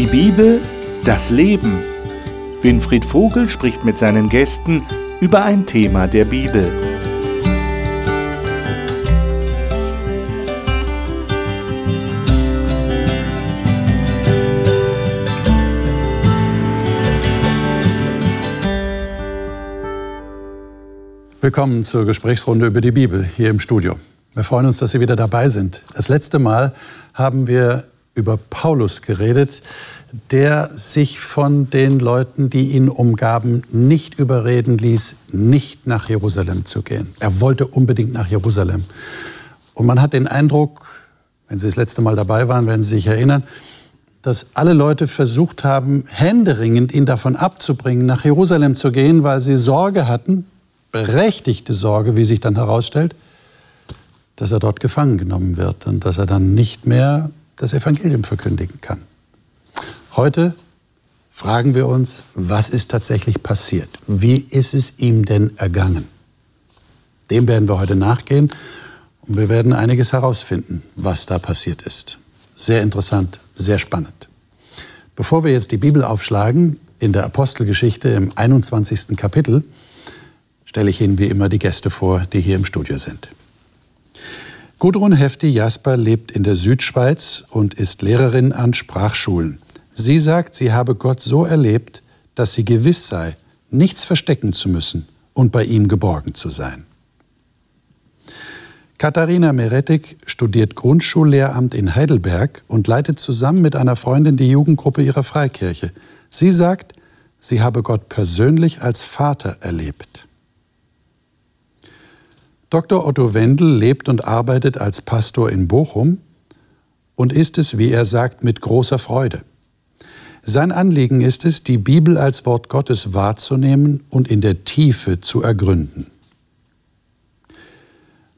Die Bibel, das Leben. Winfried Vogel spricht mit seinen Gästen über ein Thema der Bibel. Willkommen zur Gesprächsrunde über die Bibel hier im Studio. Wir freuen uns, dass Sie wieder dabei sind. Das letzte Mal haben wir über Paulus geredet, der sich von den Leuten, die ihn umgaben, nicht überreden ließ, nicht nach Jerusalem zu gehen. Er wollte unbedingt nach Jerusalem. Und man hat den Eindruck, wenn Sie das letzte Mal dabei waren, werden Sie sich erinnern, dass alle Leute versucht haben, händeringend ihn davon abzubringen, nach Jerusalem zu gehen, weil sie Sorge hatten, berechtigte Sorge, wie sich dann herausstellt, dass er dort gefangen genommen wird und dass er dann nicht mehr das Evangelium verkündigen kann. Heute fragen wir uns, was ist tatsächlich passiert? Wie ist es ihm denn ergangen? Dem werden wir heute nachgehen und wir werden einiges herausfinden, was da passiert ist. Sehr interessant, sehr spannend. Bevor wir jetzt die Bibel aufschlagen, in der Apostelgeschichte im 21. Kapitel, stelle ich Ihnen wie immer die Gäste vor, die hier im Studio sind. Gudrun Hefti-Jasper lebt in der Südschweiz und ist Lehrerin an Sprachschulen. Sie sagt, sie habe Gott so erlebt, dass sie gewiss sei, nichts verstecken zu müssen und bei ihm geborgen zu sein. Katharina Meretik studiert Grundschullehramt in Heidelberg und leitet zusammen mit einer Freundin die Jugendgruppe ihrer Freikirche. Sie sagt, sie habe Gott persönlich als Vater erlebt. Dr. Otto Wendel lebt und arbeitet als Pastor in Bochum und ist es, wie er sagt, mit großer Freude. Sein Anliegen ist es, die Bibel als Wort Gottes wahrzunehmen und in der Tiefe zu ergründen.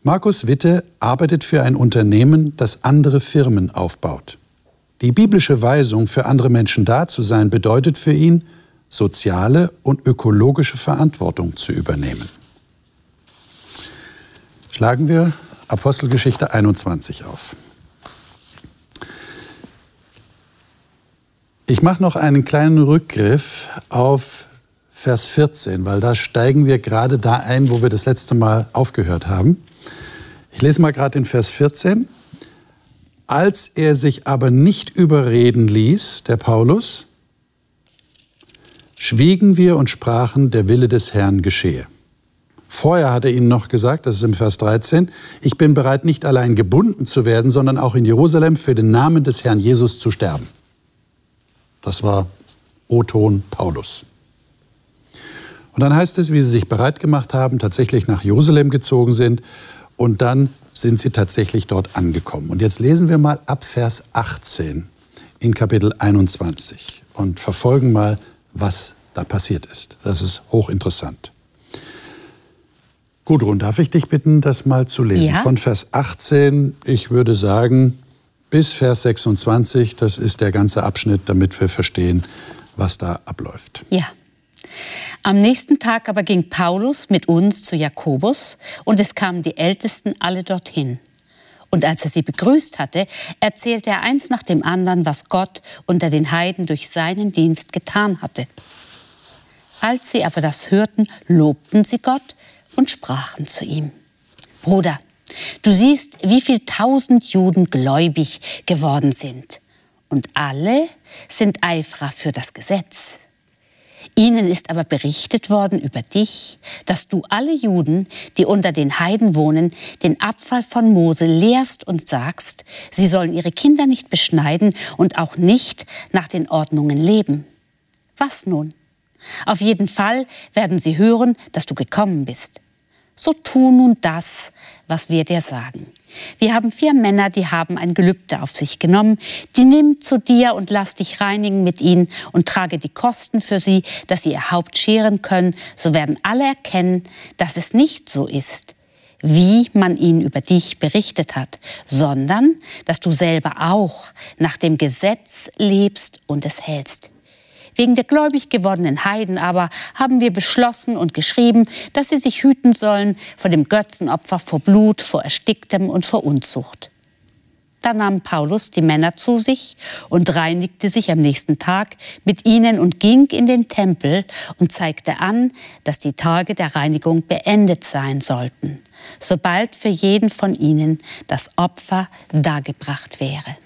Markus Witte arbeitet für ein Unternehmen, das andere Firmen aufbaut. Die biblische Weisung, für andere Menschen da zu sein, bedeutet für ihn, soziale und ökologische Verantwortung zu übernehmen. Schlagen wir Apostelgeschichte 21 auf. Ich mache noch einen kleinen Rückgriff auf Vers 14, weil da steigen wir gerade da ein, wo wir das letzte Mal aufgehört haben. Ich lese mal gerade in Vers 14. Als er sich aber nicht überreden ließ, der Paulus, schwiegen wir und sprachen, der Wille des Herrn geschehe. Vorher hat er ihnen noch gesagt, das ist im Vers 13, ich bin bereit, nicht allein gebunden zu werden, sondern auch in Jerusalem für den Namen des Herrn Jesus zu sterben. Das war Oton Paulus. Und dann heißt es, wie sie sich bereit gemacht haben, tatsächlich nach Jerusalem gezogen sind und dann sind sie tatsächlich dort angekommen. Und jetzt lesen wir mal ab Vers 18 in Kapitel 21 und verfolgen mal, was da passiert ist. Das ist hochinteressant. Gudrun, darf ich dich bitten, das mal zu lesen? Ja. Von Vers 18, ich würde sagen, bis Vers 26, das ist der ganze Abschnitt, damit wir verstehen, was da abläuft. Ja. Am nächsten Tag aber ging Paulus mit uns zu Jakobus und es kamen die Ältesten alle dorthin. Und als er sie begrüßt hatte, erzählte er eins nach dem anderen, was Gott unter den Heiden durch seinen Dienst getan hatte. Als sie aber das hörten, lobten sie Gott und sprachen zu ihm, Bruder, du siehst, wie viel tausend Juden gläubig geworden sind. Und alle sind Eiferer für das Gesetz. Ihnen ist aber berichtet worden über dich, dass du alle Juden, die unter den Heiden wohnen, den Abfall von Mose lehrst und sagst, sie sollen ihre Kinder nicht beschneiden und auch nicht nach den Ordnungen leben. Was nun? Auf jeden Fall werden sie hören, dass du gekommen bist. So tu nun das, was wir dir sagen. Wir haben vier Männer, die haben ein Gelübde auf sich genommen. Die nimm zu dir und lass dich reinigen mit ihnen und trage die Kosten für sie, dass sie ihr Haupt scheren können. So werden alle erkennen, dass es nicht so ist, wie man ihnen über dich berichtet hat, sondern dass du selber auch nach dem Gesetz lebst und es hältst. Wegen der gläubig gewordenen Heiden aber haben wir beschlossen und geschrieben, dass sie sich hüten sollen vor dem Götzenopfer, vor Blut, vor Ersticktem und vor Unzucht. Da nahm Paulus die Männer zu sich und reinigte sich am nächsten Tag mit ihnen und ging in den Tempel und zeigte an, dass die Tage der Reinigung beendet sein sollten, sobald für jeden von ihnen das Opfer dargebracht wäre.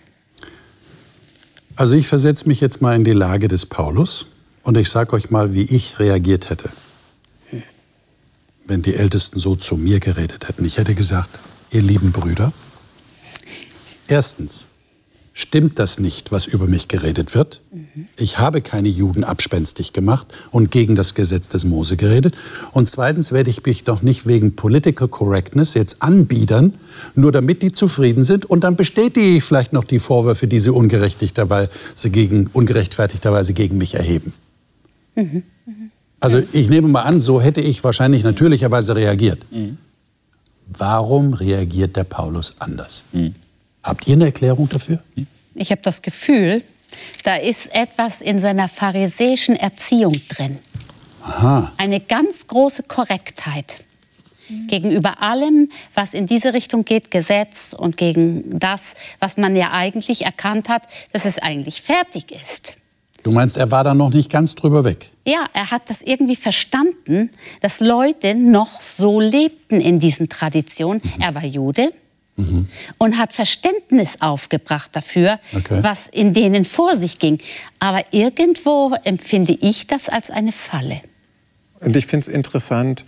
Also ich versetze mich jetzt mal in die Lage des Paulus und ich sage euch mal, wie ich reagiert hätte, wenn die Ältesten so zu mir geredet hätten. Ich hätte gesagt, ihr lieben Brüder, Erstens, stimmt das nicht, was über mich geredet wird? Ich habe keine Juden abspenstig gemacht und gegen das Gesetz des Mose geredet. Und zweitens werde ich mich doch nicht wegen Political Correctness jetzt anbiedern, nur damit die zufrieden sind. Und dann bestätige ich vielleicht noch die Vorwürfe, die sie ungerechtigterweise gegen, ungerechtfertigterweise gegen mich erheben. Mhm. Also ich nehme mal an, so hätte ich wahrscheinlich natürlicherweise reagiert. Mhm. Warum reagiert der Paulus anders? Habt ihr eine Erklärung dafür? Ich habe das Gefühl, da ist etwas in seiner pharisäischen Erziehung drin. Aha. Eine ganz große Korrektheit gegenüber allem, was in diese Richtung geht, Gesetz und gegen das, was man ja eigentlich erkannt hat, dass es eigentlich fertig ist. Du meinst, er war da noch nicht ganz drüber weg? Ja, er hat das irgendwie verstanden, dass Leute noch so lebten in diesen Traditionen. Mhm. Er war Jude, Mhm. und hat Verständnis aufgebracht dafür, okay. was in denen vor sich ging. Aber irgendwo empfinde ich das als eine Falle. Und ich finde es interessant,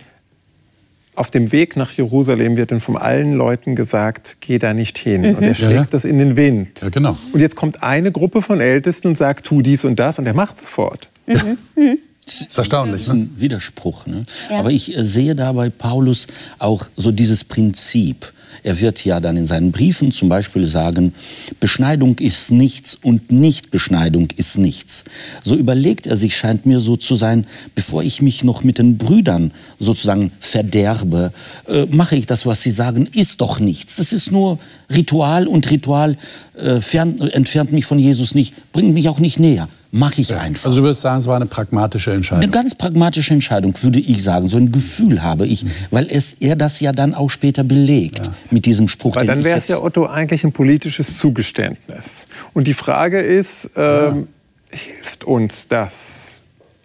auf dem Weg nach Jerusalem wird dann von allen Leuten gesagt, geh da nicht hin. Mhm. Und er schlägt ja, ja. das in den Wind. Ja, genau. Und jetzt kommt eine Gruppe von Ältesten und sagt, tu dies und das und er macht sofort. Mhm. Mhm. Das ist erstaunlich. Das ist ein ne? Widerspruch. Ne? Ja. Aber ich äh, sehe da bei Paulus auch so dieses Prinzip. Er wird ja dann in seinen Briefen zum Beispiel sagen, Beschneidung ist nichts und Nichtbeschneidung ist nichts. So überlegt er sich, scheint mir so zu sein, bevor ich mich noch mit den Brüdern sozusagen verderbe, äh, mache ich das, was sie sagen, ist doch nichts. Das ist nur Ritual und Ritual äh, fern, entfernt mich von Jesus nicht, bringt mich auch nicht näher mache ich einfach. Also du würdest sagen, es war eine pragmatische Entscheidung? Eine ganz pragmatische Entscheidung, würde ich sagen. So ein Gefühl habe ich, mhm. weil es, er das ja dann auch später belegt ja. Mit diesem Spruch. Weil dann wäre es ja, Otto, eigentlich ein politisches Zugeständnis. Und die Frage ist, ähm, ja. hilft uns das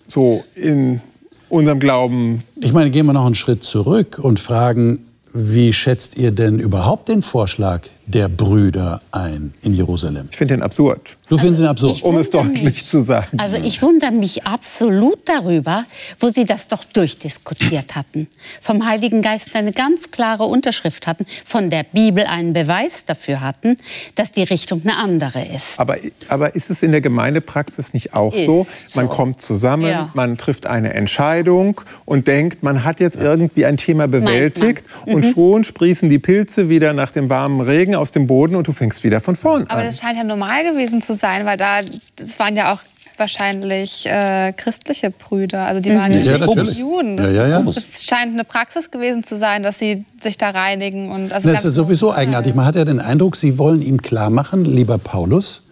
so in unserem Glauben? Ich meine, gehen wir noch einen Schritt zurück und fragen, wie schätzt ihr denn überhaupt den Vorschlag der Brüder ein in Jerusalem? Ich finde den absurd. Du findest ihn absurd? Um es deutlich mich, zu sagen. Also ich wundere mich absolut darüber, wo sie das doch durchdiskutiert hatten. Vom Heiligen Geist eine ganz klare Unterschrift hatten, von der Bibel einen Beweis dafür hatten, dass die Richtung eine andere ist. Aber, aber ist es in der Gemeindepraxis nicht auch so? Man kommt zusammen, ja. man trifft eine Entscheidung und denkt, man hat jetzt irgendwie ein Thema bewältigt mhm. und schon sprießen die Pilze wieder nach dem warmen Regen aus dem Boden und du fängst wieder von vorn an. Aber das scheint ja normal gewesen zu sein, weil da, das waren ja auch wahrscheinlich äh, christliche Brüder. Also die waren mhm. ja, nicht Juden. Das, ja, ja, das, scheint eine Praxis gewesen zu sein, dass sie sich da reinigen. Und also das ist sowieso eigenartig. Man hat ja den Eindruck, sie wollen ihm klar machen, lieber Paulus,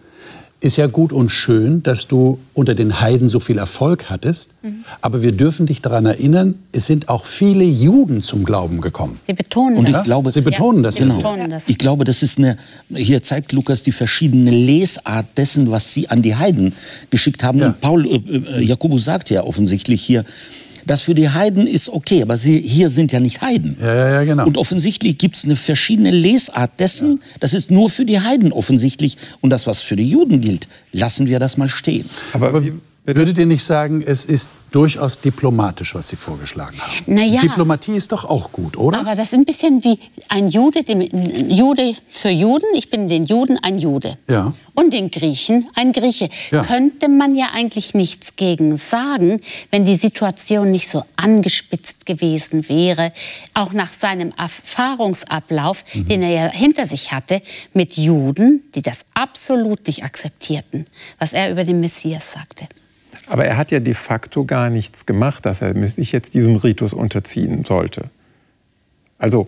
ist ja gut und schön, dass du unter den Heiden so viel Erfolg hattest. Mhm. Aber wir dürfen dich daran erinnern, es sind auch viele Juden zum Glauben gekommen. Sie betonen und ich das. Glaube, Sie betonen ja, das. Genau. Betonen das. Ich glaube, das ist eine, hier zeigt Lukas die verschiedene Lesart dessen, was sie an die Heiden geschickt haben. Ja. Und Paul, äh, äh, Jakobus sagt ja offensichtlich hier, das für die Heiden ist okay, aber sie hier sind ja nicht Heiden. Ja, ja, ja, genau. Und offensichtlich gibt es eine verschiedene Lesart dessen. Ja. Das ist nur für die Heiden offensichtlich. Und das, was für die Juden gilt, lassen wir das mal stehen. Aber, aber würdet ihr nicht sagen, es ist durchaus diplomatisch, was Sie vorgeschlagen haben. Naja, Diplomatie ist doch auch gut, oder? Aber das ist ein bisschen wie ein Jude, dem, Jude für Juden. Ich bin den Juden ein Jude. Ja. Und den Griechen ein Grieche. Ja. Könnte man ja eigentlich nichts gegen sagen, wenn die Situation nicht so angespitzt gewesen wäre, auch nach seinem Erfahrungsablauf, mhm. den er ja hinter sich hatte, mit Juden, die das absolut nicht akzeptierten, was er über den Messias sagte. Aber er hat ja de facto gar nichts gemacht, dass er sich jetzt diesem Ritus unterziehen sollte. Also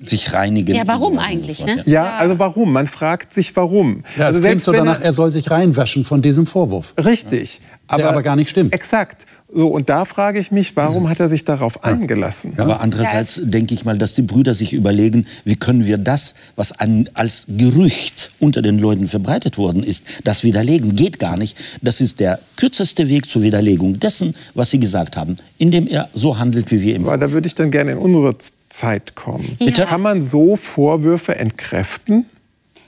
sich reinigen. Ja, warum eigentlich? Ne? Ja, also warum? Man fragt sich, warum. Ja, also es klingt so danach, er soll sich reinwaschen von diesem Vorwurf. Richtig. Aber, der aber gar nicht stimmt. Exakt. So, und da frage ich mich, warum hat er sich darauf eingelassen? Aber andererseits denke ich mal, dass die Brüder sich überlegen, wie können wir das, was an, als Gerücht unter den Leuten verbreitet worden ist, das widerlegen. Geht gar nicht. Das ist der kürzeste Weg zur Widerlegung dessen, was sie gesagt haben, indem er so handelt, wie wir im Aber da würde ich dann gerne in unsere Zeit kommen. Ja. Kann man so Vorwürfe entkräften?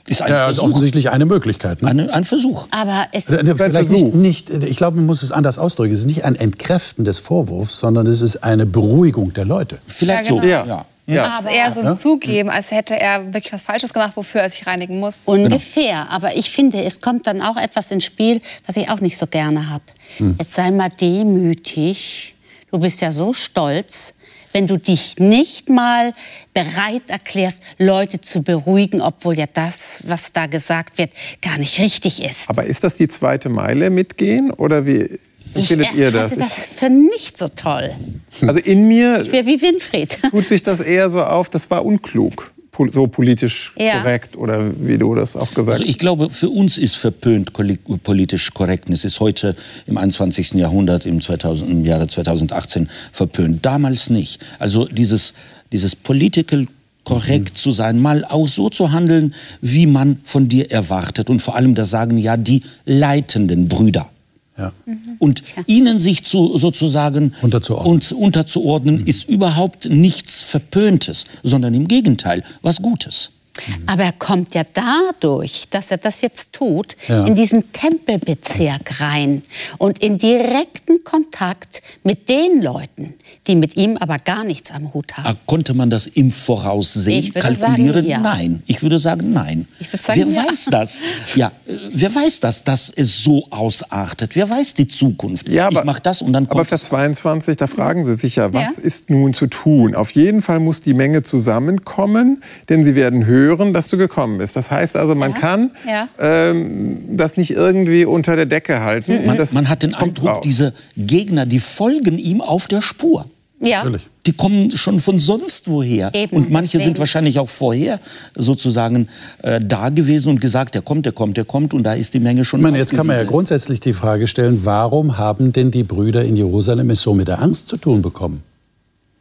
Ist ein ja, Versuch. offensichtlich eine Möglichkeit. Ne? Eine, ein Versuch. Aber es ist vielleicht Versuch. Nicht, nicht, ich glaube, man muss es anders ausdrücken. Es ist nicht ein Entkräften des Vorwurfs, sondern es ist eine Beruhigung der Leute. Vielleicht ja, genau. so. Ja. ja. Ja. Aber eher so ein Zugeben, als hätte er wirklich was Falsches gemacht, wofür er sich reinigen muss. Ungefähr. Genau. Aber ich finde, es kommt dann auch etwas ins Spiel, was ich auch nicht so gerne habe. Hm. Jetzt sei mal demütig. Du bist ja so stolz wenn du dich nicht mal bereit erklärst, Leute zu beruhigen, obwohl ja das, was da gesagt wird, gar nicht richtig ist. Aber ist das die zweite Meile mitgehen oder wie? Wie findet ihr das? Ich das für nicht so toll. Also in mir ich wäre wie Winfried. tut sich das eher so auf, das war unklug so politisch ja. korrekt oder wie du das auch gesagt hast? Also ich glaube, für uns ist verpönt politisch Korrektnis, ist heute im 21. Jahrhundert, im, 2000, im Jahre 2018 verpönt. Damals nicht. Also dieses, dieses Political korrekt mhm. zu sein, mal auch so zu handeln, wie man von dir erwartet. Und vor allem, das sagen ja die leitenden Brüder. Ja. Und ihnen sich zu, sozusagen unterzuordnen, unterzuordnen mhm. ist überhaupt nichts Verpöntes, sondern im Gegenteil was Gutes. Aber er kommt ja dadurch, dass er das jetzt tut, ja. in diesen Tempelbezirk rein und in direkten Kontakt mit den Leuten, die mit ihm aber gar nichts am Hut haben. Ah, konnte man das im Voraussehen kalkulieren? Sagen, ja. Nein. Ich würde sagen, nein. Würde sagen, wer ja. weiß das? Ja, wer weiß das, dass es so ausartet? Wer weiß die Zukunft? Ja, aber, ich mache das und dann kommt Aber Vers 22, da fragen Sie sich ja, was ist nun zu tun? Auf jeden Fall muss die Menge zusammenkommen, denn sie werden hören hören, dass du gekommen bist. Das heißt also, man ja. kann ja. Ähm, das nicht irgendwie unter der Decke halten. Mhm. Man, das, man, hat den Eindruck, raus. diese Gegner, die folgen ihm auf der Spur. Ja. Die kommen schon von sonst woher. Eben, und manche deswegen. sind wahrscheinlich auch vorher sozusagen äh, da gewesen und gesagt, der kommt, der kommt, der kommt. Und da ist die Menge schon. Ich meine, jetzt kann man ja grundsätzlich die Frage stellen, warum haben denn die Brüder in Jerusalem es so mit der Angst zu tun bekommen?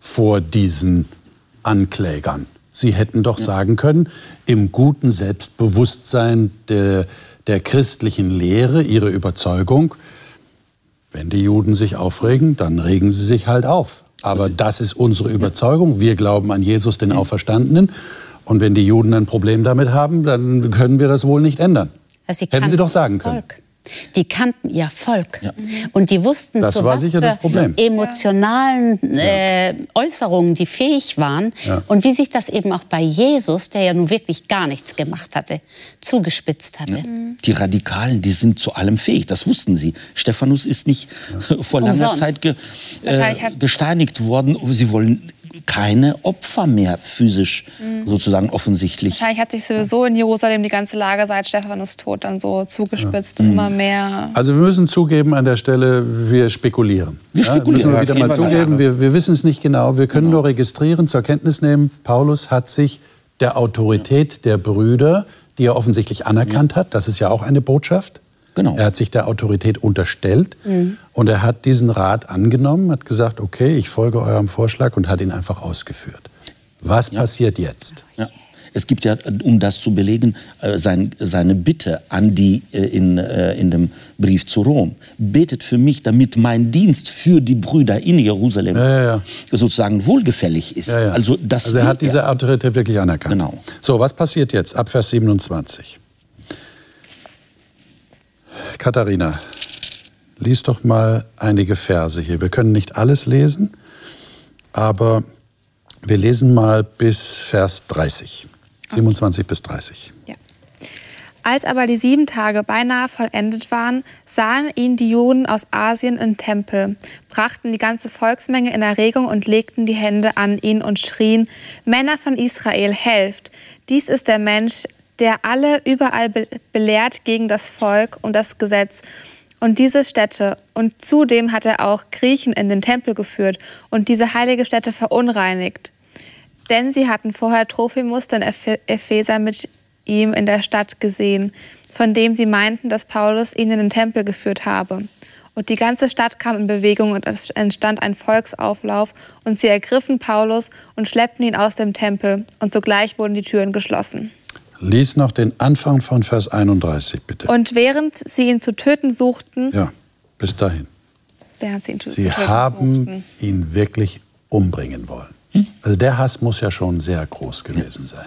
Vor diesen Anklägern. Sie hätten doch ja. sagen können, im guten Selbstbewusstsein der, der christlichen Lehre, ihre Überzeugung, wenn die Juden sich aufregen, dann regen sie sich halt auf. Aber das ist unsere Überzeugung. Wir glauben an Jesus, den Auferstandenen. Und wenn die Juden ein Problem damit haben, dann können wir das wohl nicht ändern. Also Hätten Sie doch sagen können. Volk. Die kannten ihr Volk ja. und die wussten, das zu was für emotionalen äh, Äußerungen die fähig waren ja. und wie sich das eben auch bei Jesus, der ja nun wirklich gar nichts gemacht hatte, zugespitzt hatte. Ja. Die Radikalen, die sind zu allem fähig, das wussten sie. Stephanus ist nicht vor langer Umsonst. Zeit ge, äh, gesteinigt worden. Sie wollen keine Opfer mehr physisch mhm. sozusagen offensichtlich. Wahrscheinlich hat sich sowieso in Jerusalem die ganze Lage seit Stephanus Tod dann so zugespitzt ja. und mhm. immer mehr. Also wir müssen zugeben an der Stelle, wir spekulieren. Wir spekulieren. Ja, müssen wir wieder mal zugeben, wir, wir, wissen es nicht genau. Wir können genau. nur registrieren, zur Kenntnis nehmen, Paulus hat sich der Autorität der Brüder, die er offensichtlich anerkannt hat, das ist ja auch eine Botschaft, Genau. Er hat sich der Autorität unterstellt mhm. und er hat diesen Rat angenommen, hat gesagt, okay, ich folge eurem Vorschlag und hat ihn einfach ausgeführt. Was ja. passiert jetzt? Ja. Es gibt ja, um das zu belegen, äh, sein, seine Bitte an die äh, in, äh, in dem Brief zu Rom. Betet für mich, damit mein Dienst für die Brüder in Jerusalem ja, ja, sozusagen wohlgefällig ist. Also, das also er hat diese Autorität wirklich anerkannt. Genau. So, was passiert jetzt ab Vers 27? Katharina, lies doch mal einige Verse hier. Wir können nicht alles lesen, aber wir lesen mal bis Vers 30. 27 bis 30. Ja. Als aber die sieben Tage beinahe vollendet waren, sahen ihn die Juden aus Asien im Tempel, brachten die ganze Volksmenge in Erregung und legten die Hände an ihn und schrien, Männer von Israel, helft! Dies ist der Mensch, der alle überall belehrt gegen das Volk und das Gesetz und diese Städte. Und zudem hat er auch Griechen in den Tempel geführt und diese heilige Stätte verunreinigt. Denn sie hatten vorher Trophimus, den Epheser, mit ihm in der Stadt gesehen, von dem sie meinten, dass Paulus ihn in den Tempel geführt habe. Und die ganze Stadt kam in Bewegung und es entstand ein Volksauflauf. Und sie ergriffen Paulus und schleppten ihn aus dem Tempel. Und sogleich wurden die Türen geschlossen. Lies noch den Anfang von Vers 31, bitte. Und während sie ihn zu töten suchten. Ja, bis dahin. Während sie ihn zu, sie zu töten haben suchten. ihn wirklich umbringen wollen. Hm? Also der Hass muss ja schon sehr groß gewesen sein.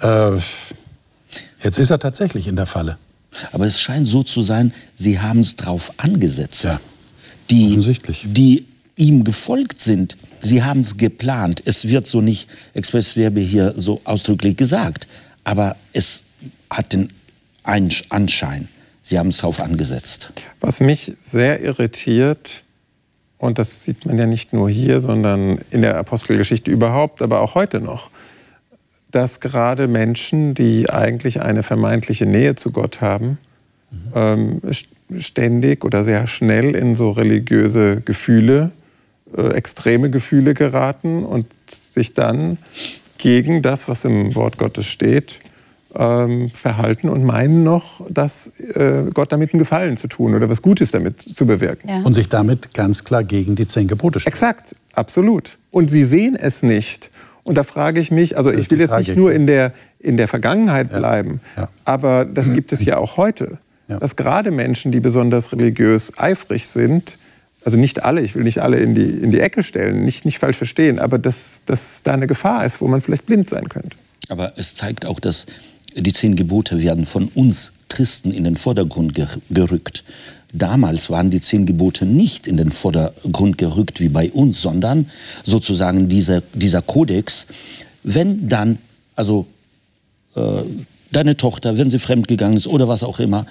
Äh, jetzt ist er tatsächlich in der Falle. Aber es scheint so zu sein, sie haben es drauf angesetzt. Ja, die, offensichtlich. die ihm gefolgt sind, sie haben es geplant. Es wird so nicht expressverbe hier so ausdrücklich gesagt, aber es hat den Anschein, sie haben es drauf angesetzt. Was mich sehr irritiert, und das sieht man ja nicht nur hier, sondern in der Apostelgeschichte überhaupt, aber auch heute noch, dass gerade Menschen, die eigentlich eine vermeintliche Nähe zu Gott haben, mhm. ständig oder sehr schnell in so religiöse Gefühle, äh, extreme Gefühle geraten und sich dann gegen das, was im Wort Gottes steht, ähm, verhalten und meinen noch, dass äh, Gott damit einen Gefallen zu tun oder was Gutes damit zu bewirken. Ja. Und sich damit ganz klar gegen die zehn Gebote stellen. Exakt, absolut. Und sie sehen es nicht. Und da frage ich mich, also ich will jetzt nicht nur in der, in der Vergangenheit bleiben, ja. Ja. aber das gibt es ja auch heute, ja. dass gerade Menschen, die besonders religiös eifrig sind, also nicht alle, ich will nicht alle in die, in die Ecke stellen, nicht, nicht falsch verstehen, aber dass, dass da eine Gefahr ist, wo man vielleicht blind sein könnte. Aber es zeigt auch, dass die zehn Gebote werden von uns Christen in den Vordergrund gerückt. Damals waren die zehn Gebote nicht in den Vordergrund gerückt wie bei uns, sondern sozusagen dieser, dieser Kodex, wenn dann, also äh, deine Tochter, wenn sie fremdgegangen ist oder was auch immer,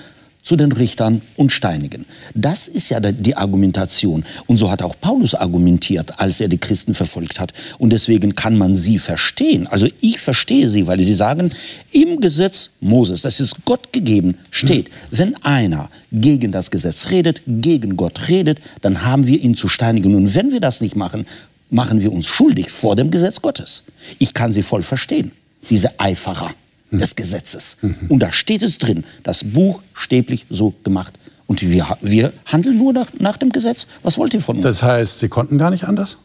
zu den Richtern und steinigen. Das ist ja die Argumentation. Und so hat auch Paulus argumentiert, als er die Christen verfolgt hat. Und deswegen kann man sie verstehen. Also ich verstehe sie, weil sie sagen, im Gesetz Moses, das ist Gott gegeben, steht, wenn einer gegen das Gesetz redet, gegen Gott redet, dann haben wir ihn zu steinigen. Und wenn wir das nicht machen, machen wir uns schuldig vor dem Gesetz Gottes. Ich kann sie voll verstehen, diese Eiferer. Mhm. des Gesetzes. Mhm. Und da steht es drin, das buchstäblich so gemacht. Und wir, wir handeln nur nach, nach dem Gesetz. Was wollt ihr von uns? Das heißt, Sie konnten gar nicht anders?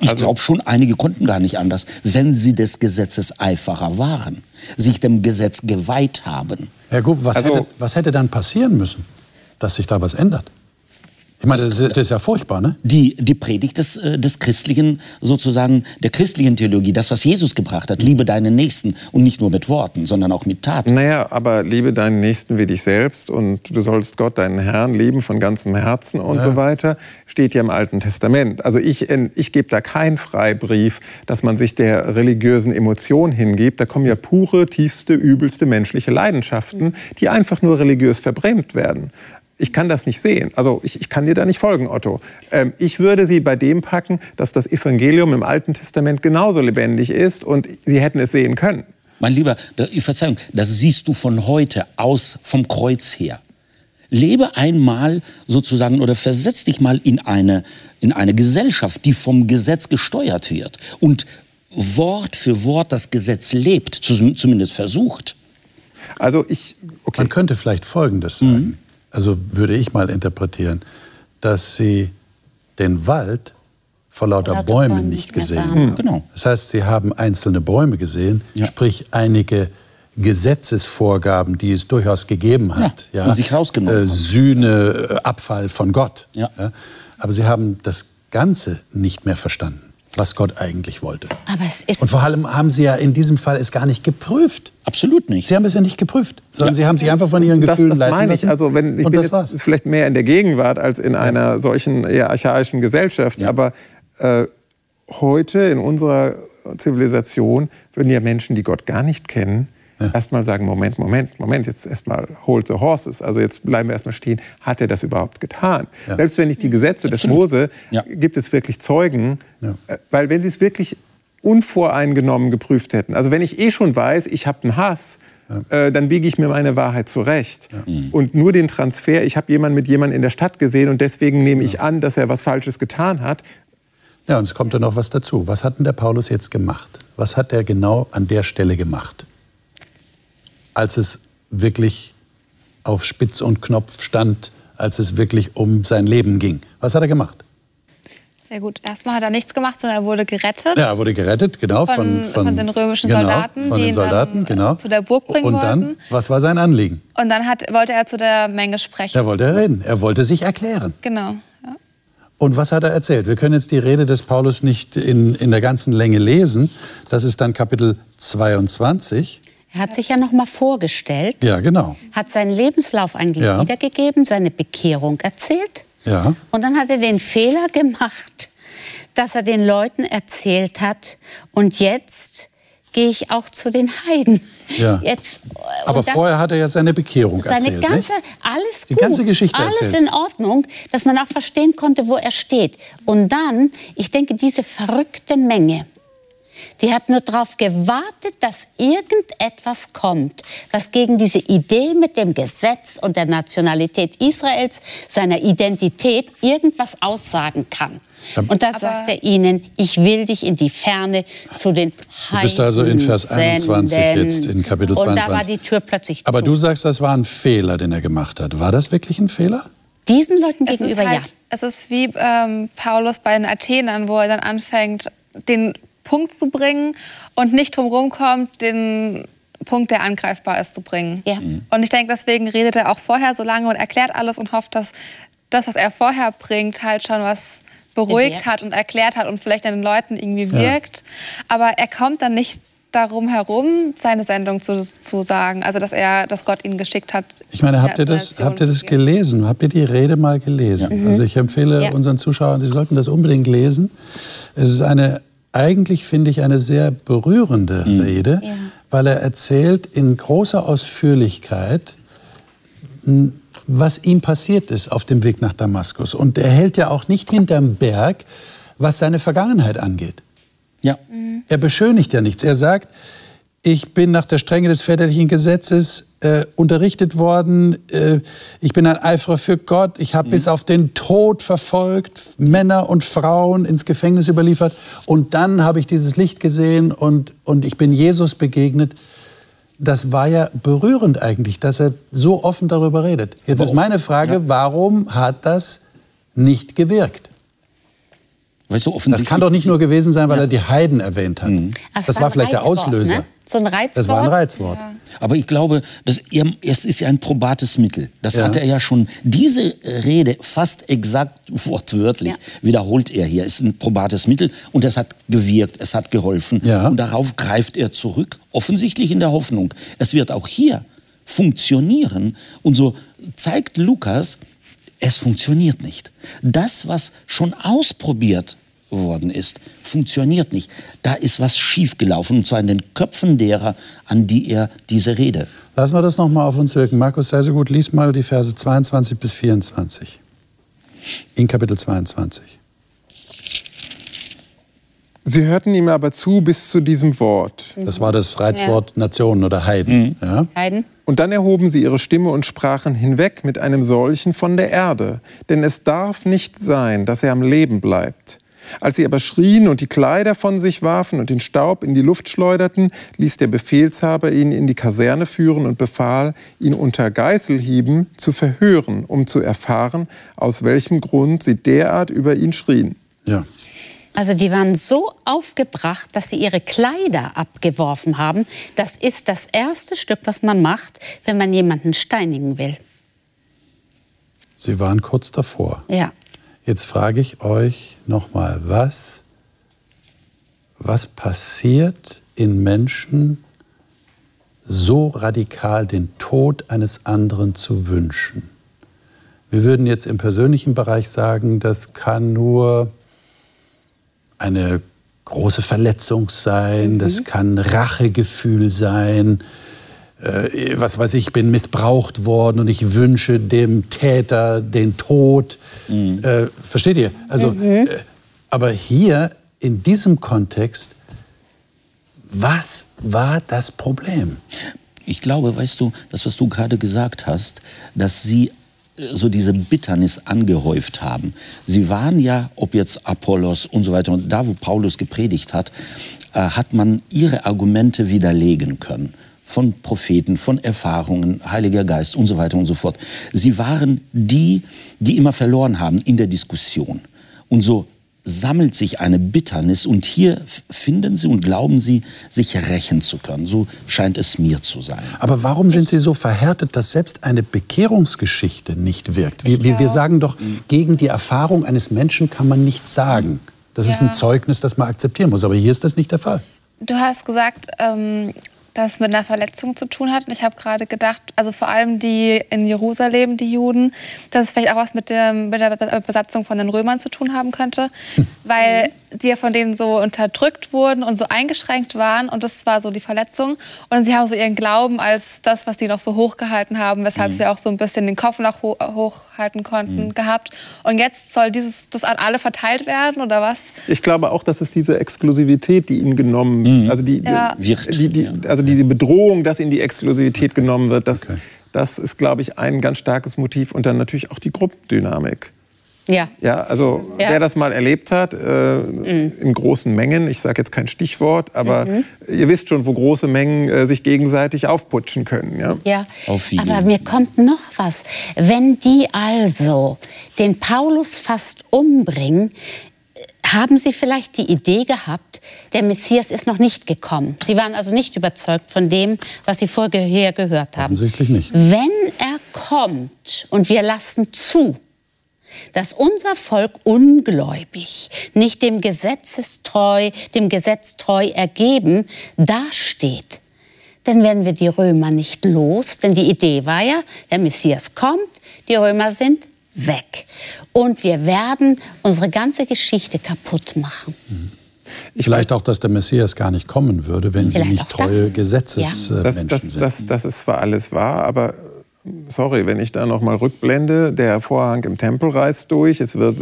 Ich also glaube schon, einige konnten gar nicht anders, wenn sie des Gesetzes Eiferer waren, sich dem Gesetz geweiht haben. Ja gut, was, also, hätte, was hätte dann passieren müssen, dass sich da was ändert? Ich meine, das, das, ist ja furchtbar, ne? Die, die Predigt des, äh, des christlichen, sozusagen, der christlichen Theologie, das, was Jesus gebracht hat, liebe deinen Nächsten und nicht nur mit Worten, sondern auch mit Taten. Naja, aber liebe deinen Nächsten wie dich selbst und du sollst Gott, deinen Herrn, lieben von ganzem Herzen und ja. so weiter, steht ja im Alten Testament. Also ich, ich gebe da keinen Freibrief, dass man sich der religiösen Emotion hingibt. Da kommen ja pure, tiefste, übelste menschliche Leidenschaften, die einfach nur religiös verbrämt werden ich kann das nicht sehen. Also ich, ich kann dir da nicht folgen, Otto. Ähm, ich würde sie bei dem packen, dass das Evangelium im Alten Testament genauso lebendig ist und sie hätten es sehen können. Mein Lieber, Verzeihung, das siehst du von heute aus vom Kreuz her. Lebe einmal sozusagen oder versetz dich mal in eine, in eine Gesellschaft, die vom Gesetz gesteuert wird und Wort für Wort das Gesetz lebt, zumindest versucht. Also ich, okay. Man könnte vielleicht Folgendes sagen. Mhm also würde ich mal interpretieren, dass sie den Wald vor lauter, lauter Bäumen, Bäumen nicht gesehen haben. Genau. Das heißt, sie haben einzelne Bäume gesehen, ja. sprich einige Gesetzesvorgaben, die es durchaus gegeben hat. Ja, ja. Und sich rausgenommen. Äh, Sühne, äh, Abfall von Gott. Ja. ja. Aber sie haben das Ganze nicht mehr verstanden was Gott eigentlich wollte. Aber es ist und vor allem haben Sie ja in diesem Fall es gar nicht geprüft. Absolut nicht. Sie haben es ja nicht geprüft, sondern ja. Sie haben sich einfach von Ihren Gefühlen das, das meine ich. Lassen. Also wenn ich und bin das war's. vielleicht mehr in der Gegenwart als in einer solchen eher archaischen Gesellschaft, ja. aber äh, heute in unserer Zivilisation würden ja Menschen, die Gott gar nicht kennen, ja. erstmal sagen, Moment, Moment, Moment, jetzt erstmal hold the horses. Also jetzt bleiben wir erstmal stehen. Hat er das überhaupt getan? Ja. Selbst wenn ich die Gesetze des Mose, ja. gibt es wirklich Zeugen. Äh, weil wenn sie es wirklich unvoreingenommen geprüft hätten, also wenn ich eh schon weiß, ich habe einen Hass, äh, dann biege ich mir meine Wahrheit zurecht. Mhm. Und nur den Transfer, ich habe jemanden mit jemandem in der Stadt gesehen und deswegen nehme ich an, dass er was Falsches getan hat, Ja, und es kommt ja noch was dazu. Was hat denn der Paulus jetzt gemacht? Was hat er genau an der Stelle gemacht? Als es wirklich auf Spitz und Knopf stand, als es wirklich um sein Leben ging. Was hat er gemacht? Sehr gut. Erstmal hat er nichts gemacht, sondern er wurde gerettet. Ja, er wurde gerettet, genau. Von, von, von den römischen genau, Soldaten, von den Soldaten, genau. zu der Burg bringen Und dann, wollten. was war sein Anliegen? Und dann hat, wollte er zu der Menge sprechen. Da wollte er reden. Er wollte sich erklären. Genau. Ja. Und was hat er erzählt? Wir können jetzt die Rede des Paulus nicht in, in der ganzen Länge lesen. Das ist dann Kapitel 22. Er hat sich ja noch mal vorgestellt. Ja, genau. Hat seinen Lebenslauf eigentlich ja. wiedergegeben, seine Bekehrung erzählt. Ja. Und dann hat er den Fehler gemacht, dass er den Leuten erzählt hat, und jetzt gehe ich auch zu den Heiden. Ja. Jetzt, Aber vorher hat er ja seine Bekehrung seine erzählt. Ganze, nicht? alles Die gut, ganze Geschichte alles erzählt. in Ordnung, dass man auch verstehen konnte, wo er steht. Und dann, ich denke, diese verrückte Menge, die hat nur darauf gewartet, dass irgendetwas kommt, was gegen diese Idee mit dem Gesetz und der Nationalität Israels, seiner Identität, irgendwas aussagen kann. Und da sagt er ihnen, ich will dich in die Ferne zu den Heiden Du bist also in Vers 21 senden. jetzt, in Kapitel 22. Und da war die Tür plötzlich Aber zu. du sagst, das war ein Fehler, den er gemacht hat. War das wirklich ein Fehler? Diesen Leuten Es gegenüber ist, halt, ja. es ist wie ähm, Paulus bei den Athenern, wo er dann anfängt, den Punkt zu bringen und nicht drumherum kommt, den Punkt, der angreifbar ist, zu bringen. Ja. Und ich denke, deswegen redet er auch vorher so lange und erklärt alles und hofft, dass das, was er vorher bringt, halt schon was beruhigt Bewirkt. hat und erklärt hat und vielleicht an den Leuten irgendwie wirkt. Aber er kommt dann nicht darum herum, seine Sendung zu, zu sagen. Also, dass er, dass Gott ihn geschickt hat. Ich meine, habt ihr das, habt ihr das gelesen? Habt ihr die Rede mal gelesen? Also ich empfehle Ja. unseren Zuschauern, sie sollten das unbedingt lesen. Es ist eine, eigentlich finde ich, eine sehr berührende Rede, Ja. weil er erzählt in großer Ausführlichkeit, was ihm passiert ist auf dem Weg nach Damaskus. Und er hält ja auch nicht hinterm Berg, was seine Vergangenheit angeht. Ja. Er beschönigt ja nichts. Er sagt, ich bin nach der Strenge des väterlichen Gesetzes äh, unterrichtet worden. Äh, ich bin ein Eiferer für Gott. Ich habe bis auf den Tod verfolgt, Männer und Frauen ins Gefängnis überliefert. Und dann habe ich dieses Licht gesehen und, und ich bin Jesus begegnet. Das war ja berührend eigentlich, dass er so offen darüber redet. Jetzt ist meine Frage, warum hat das nicht gewirkt? Weißt du, Das kann doch nicht nur gewesen sein, weil er die Heiden erwähnt hat. Ach, Das war vielleicht der Reizwort, Auslöser. Ne? So ein Reizwort. Das war ein Reizwort. Aber ich glaube, dass er, es ist ja ein probates Mittel. Das Ja. hat er ja schon. Diese Rede fast exakt wortwörtlich Ja. wiederholt er hier. Es ist ein probates Mittel und es hat gewirkt, es hat geholfen. Ja. Und darauf greift er zurück, offensichtlich in der Hoffnung, es wird auch hier funktionieren. Und so zeigt Lukas, es funktioniert nicht. Das, was schon ausprobiert worden ist, funktioniert nicht. Da ist was schiefgelaufen, und zwar in den Köpfen derer, an die er diese Rede. Lassen wir das noch mal auf uns wirken. Markus, sei so gut, lies mal die Verse 22 bis 24. In Kapitel 22. Sie hörten ihm aber zu bis zu diesem Wort. Das war das Reizwort Nationen oder Heiden. Ja? Heiden. Und dann erhoben sie ihre Stimme und sprachen hinweg mit einem solchen von der Erde. Denn es darf nicht sein, dass er am Leben bleibt. Als sie aber schrien und die Kleider von sich warfen und den Staub in die Luft schleuderten, ließ der Befehlshaber ihn in die Kaserne führen und befahl, ihn unter Geißelhieben zu verhören, um zu erfahren, aus welchem Grund sie derart über ihn schrien. ja. Also die waren so aufgebracht, dass sie ihre Kleider abgeworfen haben. Das ist das erste Stück, was man macht, wenn man jemanden steinigen will. Sie waren kurz davor. Ja. Jetzt frage ich euch nochmal, was, was passiert in Menschen, so radikal den Tod eines anderen zu wünschen? Wir würden jetzt im persönlichen Bereich sagen, das kann nur eine große Verletzung sein, das kann Rachegefühl sein, äh, was weiß ich, bin missbraucht worden und ich wünsche dem Täter den Tod. Äh, versteht ihr? Also, äh, aber hier in diesem Kontext, was war das Problem? Ich glaube, weißt du, das, was du gerade gesagt hast, dass sie so diese Bitternis angehäuft haben. Sie waren ja, ob jetzt Apollos und so weiter, und da, wo Paulus gepredigt hat, äh, hat man ihre Argumente widerlegen können von Propheten, von Erfahrungen, Heiliger Geist und so weiter und so fort. Sie waren die, die immer verloren haben in der Diskussion. Und so sammelt sich eine Bitternis und hier finden sie und glauben sie, sich rächen zu können. So scheint es mir zu sein. Aber warum sind Sie so verhärtet, dass selbst eine Bekehrungsgeschichte nicht wirkt? Wir, wir, wir sagen doch, gegen die Erfahrung eines Menschen kann man nichts sagen. Das ja. ist ein Zeugnis, das man akzeptieren muss. Aber hier ist das nicht der Fall. Du hast gesagt, ähm, das mit einer Verletzung zu tun hat. Und ich habe gerade gedacht, also vor allem die in Jerusalem, die Juden, dass es vielleicht auch was mit, dem, mit der Besatzung von den Römern zu tun haben könnte, hm. weil sie ja von denen so unterdrückt wurden und so eingeschränkt waren. Und das war so die Verletzung. Und sie haben so ihren Glauben als das, was die noch so hochgehalten haben, weshalb mhm. sie auch so ein bisschen den Kopf noch ho hochhalten konnten, mhm. gehabt. Und jetzt soll dieses, das an alle verteilt werden, oder was? Ich glaube auch, dass es diese Exklusivität, die ihnen genommen, mhm. also die, ja. die, die, also die Bedrohung, dass ihnen die Exklusivität genommen wird, das, okay. das ist, glaube ich, ein ganz starkes Motiv. Und dann natürlich auch die Gruppendynamik. Ja. Ja, also ja. wer das mal erlebt hat, äh, mhm. in großen Mengen, ich sage jetzt kein Stichwort, aber mhm. ihr wisst schon, wo große Mengen äh, sich gegenseitig aufputschen können. Ja, ja. aber mir kommt noch was. Wenn die also den Paulus fast umbringen, haben Sie vielleicht die Idee gehabt, der Messias ist noch nicht gekommen? Sie waren also nicht überzeugt von dem, was Sie vorher gehört haben. Offensichtlich nicht. Wenn er kommt und wir lassen zu, dass unser Volk ungläubig, nicht dem Gesetzestreu, dem Gesetz treu ergeben, dasteht, dann werden wir die Römer nicht los. Denn die Idee war ja, der Messias kommt, die Römer sind weg. Und wir werden unsere ganze Geschichte kaputt machen. Ich Vielleicht auch, dass der Messias gar nicht kommen würde, wenn Vielleicht sie nicht treue Gesetzesmenschen ja. das, das, sind. Das, das ist zwar alles wahr, aber sorry, wenn ich da noch mal rückblende, der Vorhang im Tempel reißt durch, es wird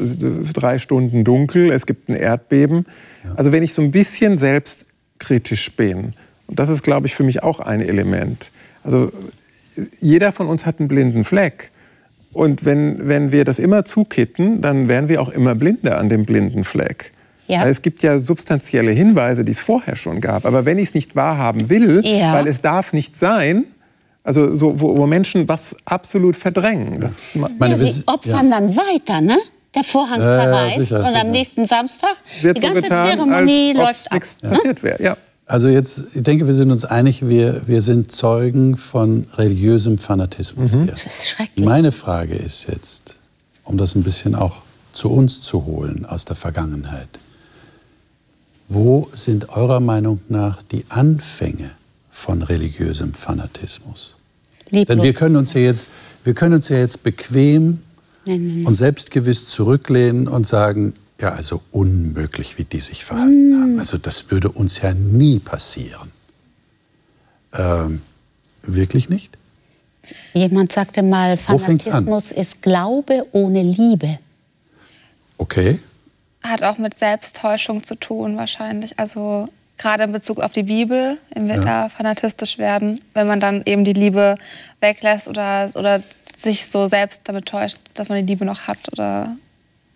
drei Stunden dunkel, es gibt ein Erdbeben. Ja. Also wenn ich so ein bisschen selbstkritisch bin, und das ist, glaube ich, für mich auch ein Element. Also jeder von uns hat einen blinden Fleck. Und wenn, wenn wir das immer zukitten, dann werden wir auch immer blinder an dem blinden Fleck. Ja. Es gibt ja substanzielle Hinweise, die es vorher schon gab. Aber wenn ich es nicht wahrhaben will, ja. weil es darf nicht sein, also so, wo, wo Menschen was absolut verdrängen. Das ja, sie opfern ja. dann weiter, ne? Der Vorhang zerreißt sicher, und sicher. am nächsten Samstag Wird die ganze so getan, Zeremonie läuft ab. Nichts ne? passiert wäre, ja. Also jetzt, ich denke, wir sind uns einig, wir, wir sind Zeugen von religiösem Fanatismus mhm. hier. Das ist schrecklich. Meine Frage ist jetzt, um das ein bisschen auch zu uns zu holen aus der Vergangenheit. Wo sind eurer Meinung nach die Anfänge von religiösem Fanatismus? Lieblos. Denn wir können uns ja jetzt, wir können uns ja jetzt bequem nein, nein, nein. und selbstgewiss zurücklehnen und sagen, ja, also unmöglich, wie die sich verhalten mm. haben. Also das würde uns ja nie passieren. Ähm, wirklich nicht? Jemand sagte mal, Fanatismus ist Glaube ohne Liebe. Okay. Hat auch mit Selbsttäuschung zu tun wahrscheinlich. Also gerade in Bezug auf die Bibel, wenn wir ja. da fanatistisch werden, wenn man dann eben die Liebe weglässt oder, oder sich so selbst damit täuscht, dass man die Liebe noch hat. Oder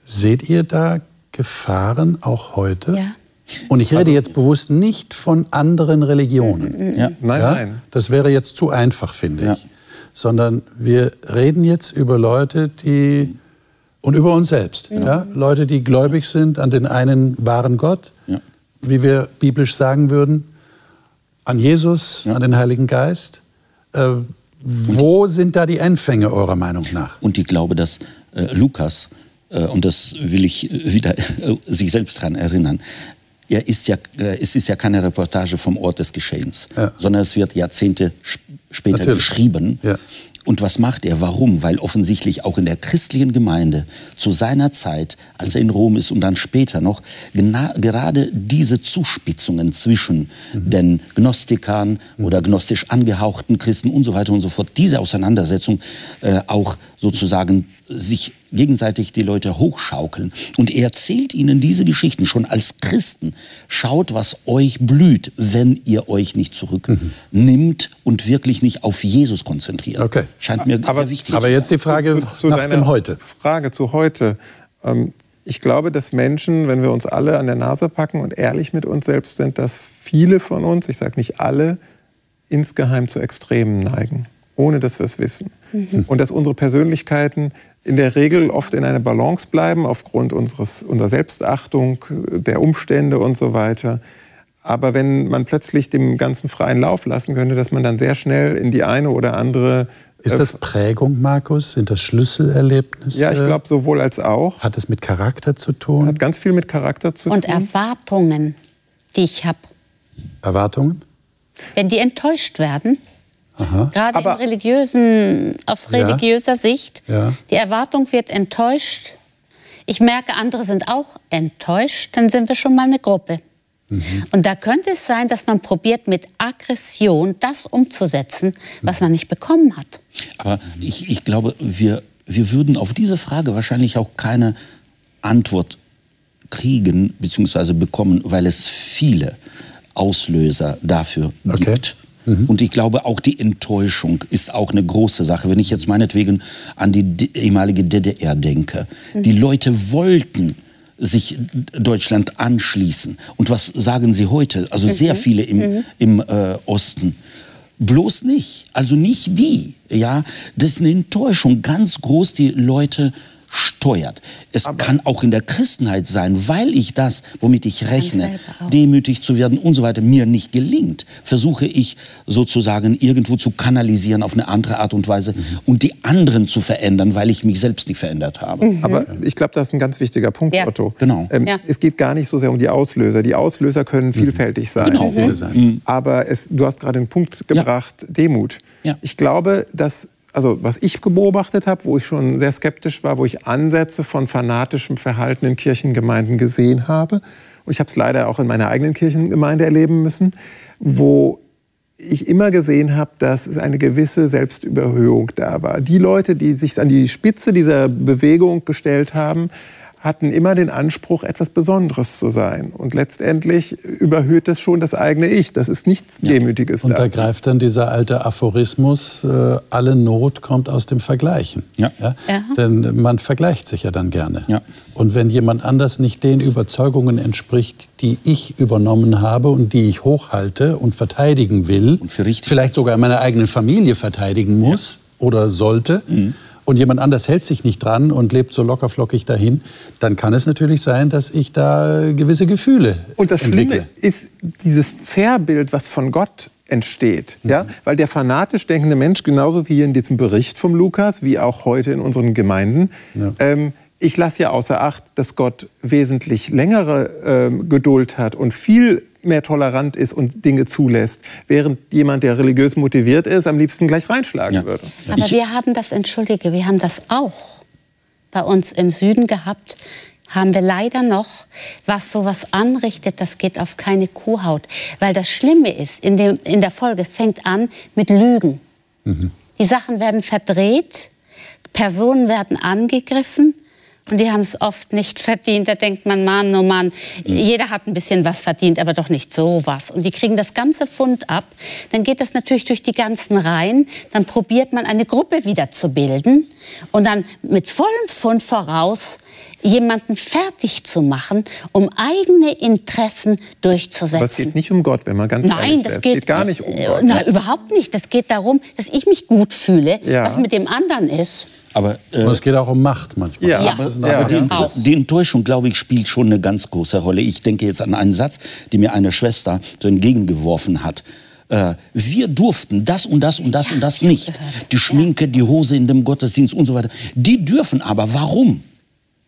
Seht ihr da Gefahren auch heute? Ja. Und ich rede also, jetzt bewusst nicht von anderen Religionen. Ja. Nein, ja? nein. Das wäre jetzt zu einfach, finde ich. Sondern wir reden jetzt über Leute, die und über uns selbst. Ja. Leute, die gläubig sind an den einen wahren Gott, wie wir biblisch sagen würden, an Jesus, ja. an den Heiligen Geist. Äh, wo sind da die Endfänge eurer Meinung nach? Und ich glaube, dass äh, Lukas, äh, und das will ich äh, wieder äh, sich selbst daran erinnern, ja, ist ja, äh, es ist ja keine Reportage vom Ort des Geschehens, ja. sondern es wird Jahrzehnte später Natürlich. geschrieben. Ja. Und was macht er? Warum? Weil offensichtlich auch in der christlichen Gemeinde zu seiner Zeit, als er in Rom ist und dann später noch, gerade diese Zuspitzungen zwischen mhm. den Gnostikern mhm. oder gnostisch angehauchten Christen und so weiter und so fort, diese Auseinandersetzung äh, auch sozusagen sich gegenseitig die Leute hochschaukeln. Und er erzählt ihnen diese Geschichten schon als Christen. Schaut, was euch blüht, wenn ihr euch nicht zurücknimmt mhm. und wirklich nicht auf Jesus konzentriert. Okay. Scheint mir aber, sehr wichtig Aber jetzt die Frage zu, zu nach dem Heute. Frage zu heute. Ähm, ich glaube, dass Menschen, wenn wir uns alle an der Nase packen und ehrlich mit uns selbst sind, dass viele von uns, ich sage nicht alle, insgeheim zu Extremen neigen, ohne dass wir es wissen. Mhm. Und dass unsere Persönlichkeiten in der Regel oft in einer Balance bleiben aufgrund unseres, unserer Selbstachtung, der Umstände und so weiter. Aber wenn man plötzlich dem Ganzen freien Lauf lassen könnte, dass man dann sehr schnell in die eine oder andere ist das Prägung, Markus? Sind das Schlüsselerlebnisse? Ja, ich glaube sowohl als auch. Hat es mit Charakter zu tun? Hat ganz viel mit Charakter zu Und tun. Und Erwartungen, die ich habe. Erwartungen? Wenn die enttäuscht werden, Aha. gerade Aber, religiösen, aus religiöser ja. Sicht, ja. die Erwartung wird enttäuscht. Ich merke, andere sind auch enttäuscht, dann sind wir schon mal eine Gruppe. Mhm. Und da könnte es sein, dass man probiert, mit Aggression das umzusetzen, was man nicht bekommen hat. Aber ich, ich glaube, wir, wir würden auf diese Frage wahrscheinlich auch keine Antwort kriegen bzw. bekommen, weil es viele Auslöser dafür okay. gibt. Mhm. Und ich glaube, auch die Enttäuschung ist auch eine große Sache. Wenn ich jetzt meinetwegen an die ehemalige DDR denke. Mhm. Die Leute wollten sich Deutschland anschließen. Und was sagen sie heute? Also mhm. sehr viele im, mhm. im äh, Osten. Bloß nicht. Also nicht die. Ja, das ist eine Enttäuschung ganz groß. Die Leute steuert. Es Aber kann auch in der Christenheit sein, weil ich das, womit ich rechne, demütig zu werden und so weiter, mir nicht gelingt, versuche ich sozusagen irgendwo zu kanalisieren auf eine andere Art und Weise mhm. und die anderen zu verändern, weil ich mich selbst nicht verändert habe. Mhm. Aber ich glaube, das ist ein ganz wichtiger Punkt, ja. Otto. Genau. Ähm, ja. Es geht gar nicht so sehr um die Auslöser. Die Auslöser können mhm. vielfältig sein. Genau. Mhm. Aber es, du hast gerade einen Punkt gebracht, ja. Demut. Ich glaube, dass also was ich beobachtet habe, wo ich schon sehr skeptisch war, wo ich Ansätze von fanatischem Verhalten in Kirchengemeinden gesehen habe, und ich habe es leider auch in meiner eigenen Kirchengemeinde erleben müssen, wo ich immer gesehen habe, dass es eine gewisse Selbstüberhöhung da war. Die Leute, die sich an die Spitze dieser Bewegung gestellt haben, hatten immer den Anspruch, etwas Besonderes zu sein. Und letztendlich überhöht das schon das eigene Ich. Das ist nichts ja. Demütiges. Und da greift dann dieser alte Aphorismus, äh, alle Not kommt aus dem Vergleichen. Ja. ja. Ja? Denn man vergleicht sich ja dann gerne. Ja. Und wenn jemand anders nicht den Überzeugungen entspricht, die ich übernommen habe und die ich hochhalte und verteidigen will, und vielleicht sogar meine eigene Familie verteidigen muss oder sollte, mhm und jemand anders hält sich nicht dran und lebt so lockerflockig dahin, dann kann es natürlich sein, dass ich da gewisse Gefühle Und das entwickle. Schlimme ist dieses Zerrbild, was von Gott entsteht. Mhm. Ja? Weil der fanatisch denkende Mensch, genauso wie hier in diesem Bericht vom Lukas, wie auch heute in unseren Gemeinden, ja. ähm, ich lasse ja außer Acht, dass Gott wesentlich längere ähm, Geduld hat und viel mehr tolerant ist und Dinge zulässt, während jemand, der religiös motiviert ist, am liebsten gleich reinschlagen ja. würde. Aber ich wir haben das, entschuldige, wir haben das auch bei uns im Süden gehabt, haben wir leider noch, was sowas anrichtet, das geht auf keine Kuhhaut. Weil das Schlimme ist, in, dem, in der Folge, es fängt an mit Lügen. Mhm. Die Sachen werden verdreht, Personen werden angegriffen die haben es oft nicht verdient. Da denkt man, Mann, oh Mann, mhm. jeder hat ein bisschen was verdient, aber doch nicht so was. Und die kriegen das ganze Fund ab. Dann geht das natürlich durch die ganzen Reihen. Dann probiert man eine Gruppe wieder zu bilden und dann mit vollem Fund voraus jemanden fertig zu machen, um eigene Interessen durchzusetzen. Aber es geht nicht um Gott, wenn man ganz Nein, ehrlich das geht, geht, gar nicht um äh, Gott. Nein, überhaupt nicht. Das geht darum, dass ich mich gut fühle, ja. was mit dem anderen ist. Aber äh, es geht auch um Macht manchmal. Ja, ja. aber, aber die, die, Enttäuschung, glaube ich, spielt schon eine ganz große Rolle. Ich denke jetzt an einen Satz, den mir eine Schwester so entgegengeworfen hat. Äh, wir durften das und das und das und das nicht. Die Schminke, die Hose in dem Gottesdienst und so weiter. Die dürfen aber. Warum?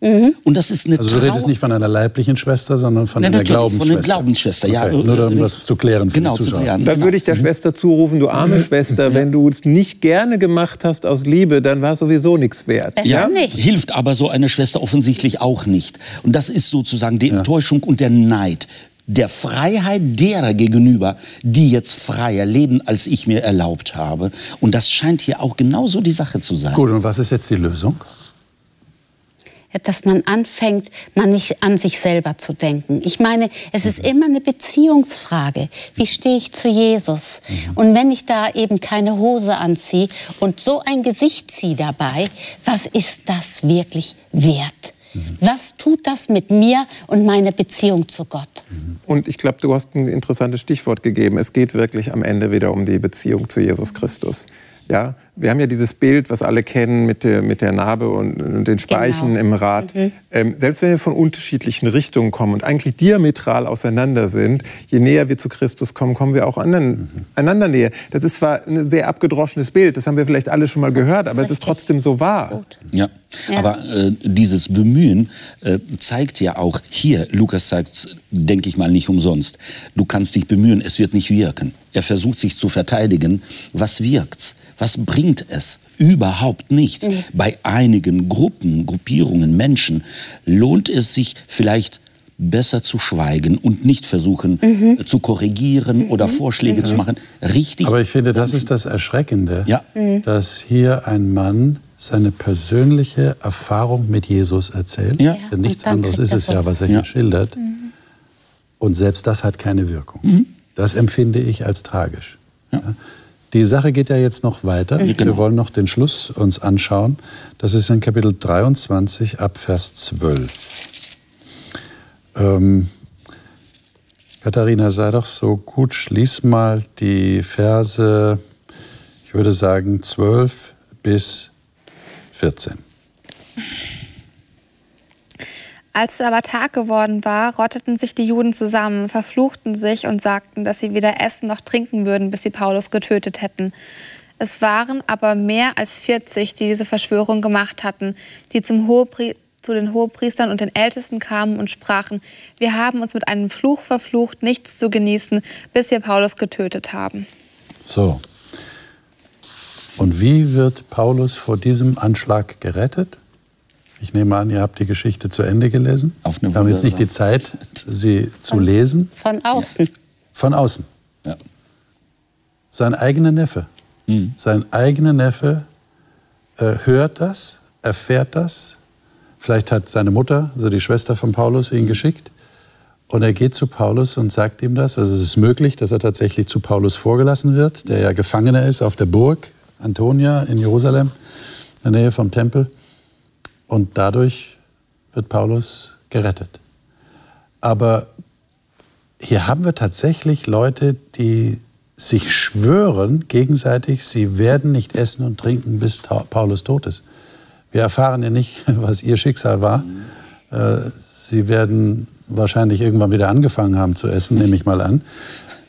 Mhm. Und das ist eine Also du redest nicht von einer leiblichen Schwester, sondern von Nein, einer Glaubensschwester. Von einer Glaubensschwester, ja. Okay, nur um das zu klären für genau, die Zuschauer. Zu klären, dann würde ich der mhm. Schwester zurufen, du arme mhm. Schwester, wenn du es nicht gerne gemacht hast aus Liebe, dann war sowieso nichts wert. Besser ja? nicht. Hilft aber so eine Schwester offensichtlich auch nicht. Und das ist sozusagen die Enttäuschung ja. und der Neid der Freiheit derer gegenüber, die jetzt freier leben, als ich mir erlaubt habe. Und das scheint hier auch genauso die Sache zu sein. Gut, und was ist jetzt die Lösung? Dass man anfängt, man nicht an sich selber zu denken. Ich meine, es ist immer eine Beziehungsfrage. Wie stehe ich zu Jesus? Mhm. Und wenn ich da eben keine Hose anziehe und so ein Gesicht ziehe dabei, was ist das wirklich wert? Mhm. Was tut das mit mir und meiner Beziehung zu Gott? Mhm. Und ich glaube, du hast ein interessantes Stichwort gegeben. Es geht wirklich am Ende wieder um die Beziehung zu Jesus Christus. Ja, wir haben ja dieses Bild, was alle kennen mit der, mit der Narbe und, und den Speichen genau. im Rad. Mhm. Ähm, selbst wenn wir von unterschiedlichen Richtungen kommen und eigentlich diametral auseinander sind, je näher wir zu Christus kommen, kommen wir auch anderen, mhm. einander näher. Das ist zwar ein sehr abgedroschenes Bild, das haben wir vielleicht alle schon mal gehört, aber es ist trotzdem so wahr. Ja. ja. aber äh, dieses Bemühen äh, zeigt ja auch hier, Lukas sagt denke ich mal, nicht umsonst. Du kannst dich bemühen, es wird nicht wirken. Er versucht sich zu verteidigen. Was wirkt's? Was bringt es? Überhaupt nichts. Nee. Bei einigen Gruppen, Gruppierungen, Menschen lohnt es sich vielleicht besser zu schweigen und nicht versuchen mhm. zu korrigieren mhm. oder Vorschläge mhm. zu machen. Richtig. Aber ich finde, das ist das Erschreckende, ja. Mhm. dass hier ein Mann seine persönliche Erfahrung mit Jesus erzählt. Ja. Denn nichts anderes ist es ja, was er hier schildert. Mhm. Und selbst das hat keine Wirkung. Mhm. Das empfinde ich als tragisch. Ja. Die Sache geht ja jetzt noch weiter. Mhm. Wir wollen noch den Schluss uns anschauen. Das ist in Kapitel 23 ab Vers 12. Ähm, Katharina, sei doch so gut, schließ mal die Verse, ich würde sagen 12 bis 14. Als es aber Tag geworden war, rotteten sich die Juden zusammen, verfluchten sich und sagten, dass sie weder essen noch trinken würden, bis sie Paulus getötet hätten. Es waren aber mehr als 40, die diese Verschwörung gemacht hatten, die zum Hohepri zu den Hohepriestern und den Ältesten kamen und sprachen, wir haben uns mit einem Fluch verflucht, nichts zu genießen, bis wir Paulus getötet haben. So. Und wie wird Paulus vor diesem Anschlag gerettet? Ich nehme an, ihr habt die Geschichte zu Ende gelesen. Auf eine Wir haben jetzt nicht die Zeit, sie zu von, lesen. Von außen. Von außen. Ja. Sein eigener Neffe. Mhm. Sein eigener Neffe äh, hört das, erfährt das. Vielleicht hat seine Mutter, also die Schwester von Paulus, ihn geschickt. Und er geht zu Paulus und sagt ihm das. Also es ist möglich, dass er tatsächlich zu Paulus vorgelassen wird, der ja Gefangener ist auf der Burg Antonia in Jerusalem, in der Nähe vom Tempel. Und dadurch wird Paulus gerettet. Aber hier haben wir tatsächlich Leute, die sich schwören gegenseitig, sie werden nicht essen und trinken, bis Paulus tot ist. Wir erfahren ja nicht, was ihr Schicksal war. Mhm. Sie werden wahrscheinlich irgendwann wieder angefangen haben zu essen, nehme ich mal an.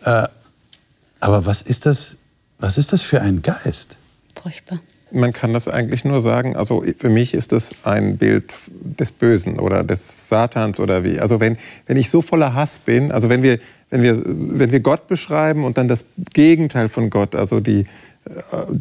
Äh, aber was ist das, was ist das für ein Geist? Furchtbar man kann das eigentlich nur sagen, also für mich ist das ein Bild des Bösen oder des Satans oder wie. Also wenn, wenn ich so voller Hass bin, also wenn wir, wenn, wir, wenn wir Gott beschreiben und dann das Gegenteil von Gott, also die, äh,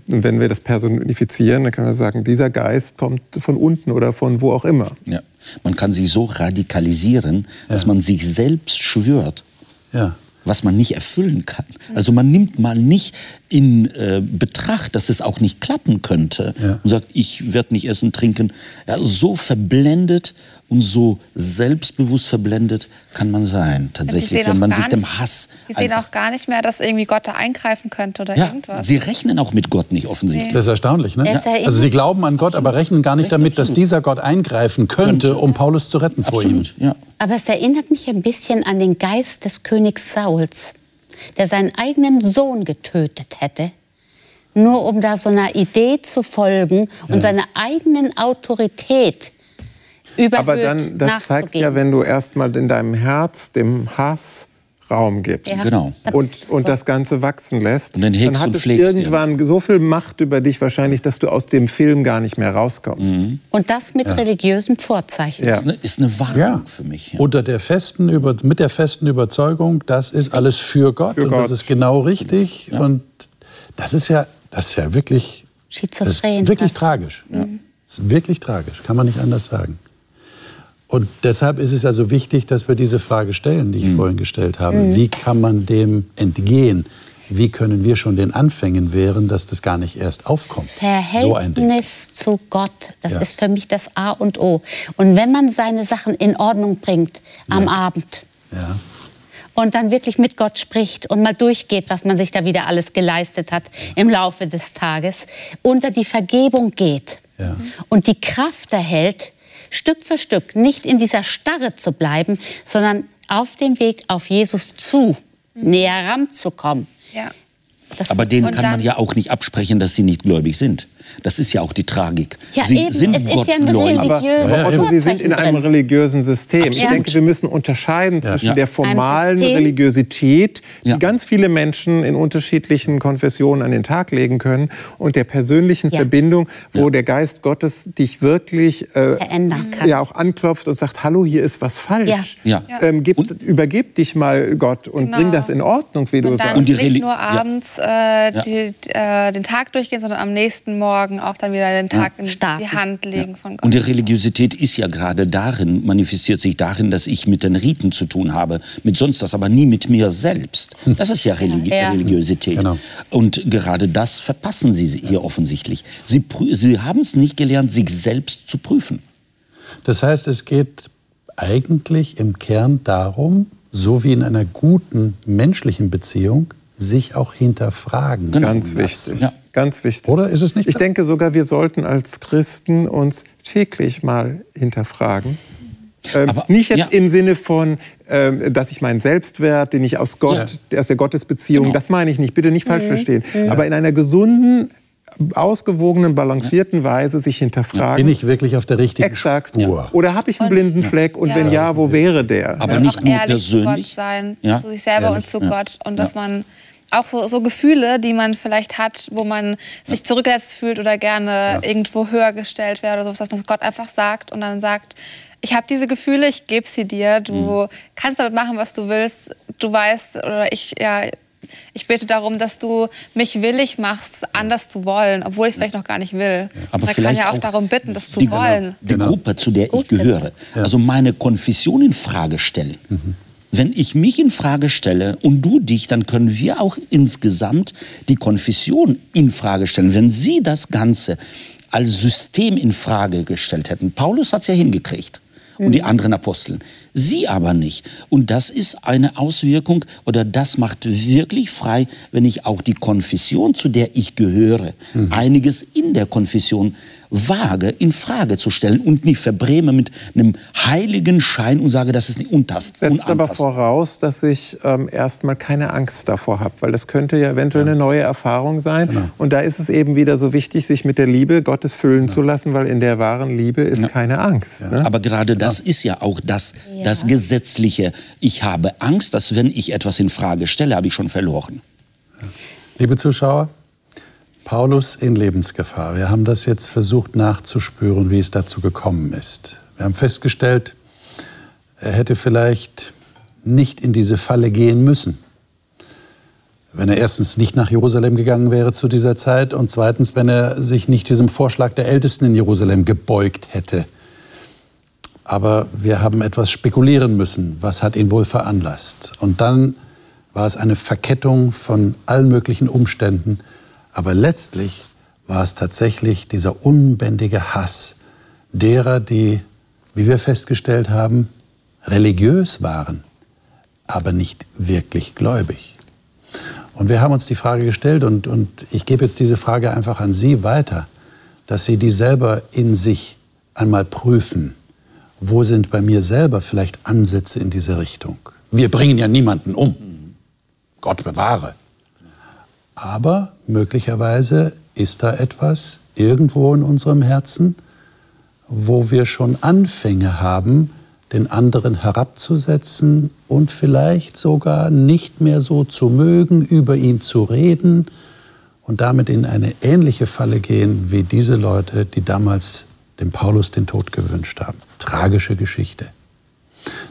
wenn wir das personifizieren, dann kann man sagen, dieser Geist kommt von unten oder von wo auch immer. Ja. Man kann sich so radikalisieren, dass ja. man sich selbst schwört. Ja was man nicht erfüllen kann. Also man nimmt mal nicht in äh, Betracht, dass es auch nicht klappen könnte ja. und sagt, ich werde nicht essen, trinken. Ja, so verblendet und so selbstbewusst verblendet kann man sein, tatsächlich, wenn man sich dem Hass. Die sehen auch gar nicht mehr, dass irgendwie Gott da eingreifen könnte oder ja, irgendwas. Sie rechnen auch mit Gott nicht offensichtlich. Das ist erstaunlich, ne? Ja. Also sie glauben an Gott, aber rechnen gar nicht rechnen damit, dass dieser Gott eingreifen könnte, könnte. um Paulus zu retten vor ihm. Ja. Aber es erinnert mich ein bisschen an den Geist des Königs Sauls, der seinen eigenen Sohn getötet hätte nur um da so einer Idee zu folgen und ja. seine eigenen Autorität überhöht Aber dann, das zeigt ja, wenn du erstmal in deinem Herz dem Hass Raum gibst. Ja, genau. Und, und das Ganze wachsen lässt, und dann, dann hat es irgendwann ja. so viel Macht über dich wahrscheinlich, dass du aus dem Film gar nicht mehr rauskommst. Mhm. Und das mit ja. religiösem Vorzeichen. Ja. Das ist eine, ist eine Warnung für mich. Unter der festen über, mit der festen Überzeugung, das ist alles für Gott für und Gott. das ist genau richtig. Und das ist ja, das ist ja wirklich, Schizophren. wirklich tragisch. Mhm. Das ist wirklich tragisch, kann man nicht anders sagen. Und deshalb ist es also wichtig, dass wir diese Frage stellen, die ich mhm. vorhin gestellt habe. Mhm. Wie kann man dem entgehen? wie können wir schon den Anfängen wehren, dass das gar nicht erst aufkommt? Verhältnis so zu Gott, das ja. ist für mich das A und O. Und wenn man seine Sachen in Ordnung bringt am ja. Abend, ja und dann wirklich mit Gott spricht und mal durchgeht, was man sich da wieder alles geleistet hat im Laufe des Tages, unter die Vergebung geht ja. und die Kraft erhält, Stück für Stück nicht in dieser Starre zu bleiben, sondern auf dem Weg auf Jesus zu, mhm. näher ranzukommen. Ja. Aber denen kann man ja auch nicht absprechen, dass sie nicht gläubig sind. Das ist ja auch die Tragik. Ja, sie eben. sind es ist ja ein religiöses Aber, aber Sie sind in einem religiösen System. Absolut. Ich denke, wir müssen unterscheiden zwischen ja. der formalen Religiosität, die ja. ganz viele Menschen in unterschiedlichen Konfessionen an den Tag legen können, und der persönlichen Verbindung, wo der Geist Gottes dich wirklich äh, verändern kann. Ja, auch anklopft und sagt, hallo, hier ist was falsch. Ja. Ähm, gib, übergib dich mal Gott und genau. bring das in Ordnung, wie und du sagst. Und nicht nur abends äh, die, äh, den Tag durchgehen, sondern am nächsten Morgen morgen auch dann wieder den Tag in Starten. die Hand legen ja. von Gott. Und die Religiosität ist ja gerade darin, manifestiert sich darin, dass ich mit den Riten zu tun habe, mit sonst was, aber nie mit mir selbst. Das ist ja, Religi ja. Religiosität. Genau. Und gerade das verpassen Sie hier offensichtlich. Sie, Sie haben es nicht gelernt, sich selbst zu prüfen. Das heißt, es geht eigentlich im Kern darum, so wie in einer guten menschlichen Beziehung, sich auch hinterfragen. Genau. Ganz wichtig. Ja. Ganz wichtig. Oder ist es nicht? Ich denke sogar, wir sollten als Christen uns täglich mal hinterfragen. Ähm, Aber, nicht jetzt ja. im Sinne von, ähm, dass ich meinen Selbstwert, den ich aus Gott, ja. aus der Gottesbeziehung, genau. das meine ich nicht, bitte nicht falsch mhm. verstehen. Mhm. Aber in einer gesunden, ausgewogenen, balancierten ja. Weise sich hinterfragen. Bin ich wirklich auf der richtigen Exakt. Spur? Oder habe ich einen blinden Fleck und wenn ja, wo wäre der? Aber nicht nur persönlich. Zu Gott sein, zu sich selber ehrlich. und zu Gott und dass man auch so, so, Gefühle, die man vielleicht hat, wo man sich zurückgesetzt fühlt oder gerne ja. irgendwo höher gestellt wäre oder sowas, dass man Gott einfach sagt und dann sagt, ich habe diese Gefühle, ich gebe sie dir, du mhm. kannst damit machen, was du willst, du weißt oder ich, ja, ich bete darum, dass du mich willig machst, anders zu wollen, obwohl ich es vielleicht noch gar nicht will. Aber Man vielleicht kann ja auch, auch darum bitten, das zu die, wollen. Die genau. Gruppe, zu der ich gehöre, also meine Konfession in Frage stellen. Mhm wenn ich mich in Frage stelle und du dich, dann können wir auch insgesamt die Konfession in Frage stellen. Wenn sie das Ganze als System in Frage gestellt hätten, Paulus hat es ja hingekriegt und mhm. die anderen Aposteln. Sie aber nicht. Und das ist eine Auswirkung oder das macht wirklich frei, wenn ich auch die Konfession, zu der ich gehöre, mhm. einiges in der Konfession wage, in Frage zu stellen und nicht verbräme mit einem heiligen Schein und sage, das ist nicht untast. Setzt aber voraus, dass ich ähm, erstmal keine Angst davor habe, weil das könnte ja eventuell ja. eine neue Erfahrung sein. Genau. Und da ist es eben wieder so wichtig, sich mit der Liebe Gottes füllen ja. zu lassen, weil in der wahren Liebe ist ja. keine Angst. Ne? Aber gerade das ist ja auch das, das Gesetzliche. Ich habe Angst, dass wenn ich etwas in Frage stelle, habe ich schon verloren. Liebe Zuschauer, Paulus in Lebensgefahr. Wir haben das jetzt versucht nachzuspüren, wie es dazu gekommen ist. Wir haben festgestellt, er hätte vielleicht nicht in diese Falle gehen müssen. Wenn er erstens nicht nach Jerusalem gegangen wäre zu dieser Zeit und zweitens, wenn er sich nicht diesem Vorschlag der Ältesten in Jerusalem gebeugt hätte. Aber wir haben etwas spekulieren müssen. Was hat ihn wohl veranlasst? Und dann war es eine Verkettung von allen möglichen Umständen, aber letztlich war es tatsächlich dieser unbändige Hass derer, die, wie wir festgestellt haben, religiös waren, aber nicht wirklich gläubig. Und wir haben uns die Frage gestellt, und, und ich gebe jetzt diese Frage einfach an Sie weiter, dass Sie die selber in sich einmal prüfen. Wo sind bei mir selber vielleicht Ansätze in diese Richtung? Wir bringen ja niemanden um. Gott bewahre. Aber möglicherweise ist da etwas irgendwo in unserem Herzen, wo wir schon Anfänge haben, den anderen herabzusetzen und vielleicht sogar nicht mehr so zu mögen, über ihn zu reden und damit in eine ähnliche Falle gehen wie diese Leute, die damals dem Paulus den Tod gewünscht haben. Tragische Geschichte.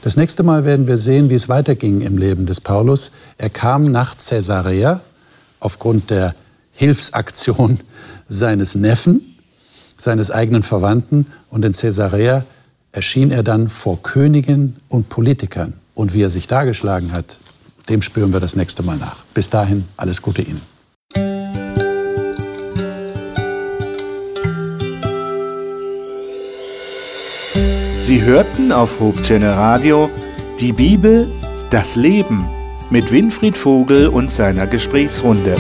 Das nächste Mal werden wir sehen, wie es weiterging im Leben des Paulus. Er kam nach Caesarea, aufgrund der Hilfsaktion seines Neffen, seines eigenen Verwandten. Und in Caesarea erschien er dann vor Königen und Politikern. Und wie er sich dargeschlagen hat, dem spüren wir das nächste Mal nach. Bis dahin, alles Gute Ihnen. Sie hörten auf Hope Channel Radio die Bibel, das Leben mit Winfried Vogel und seiner Gesprächsrunde.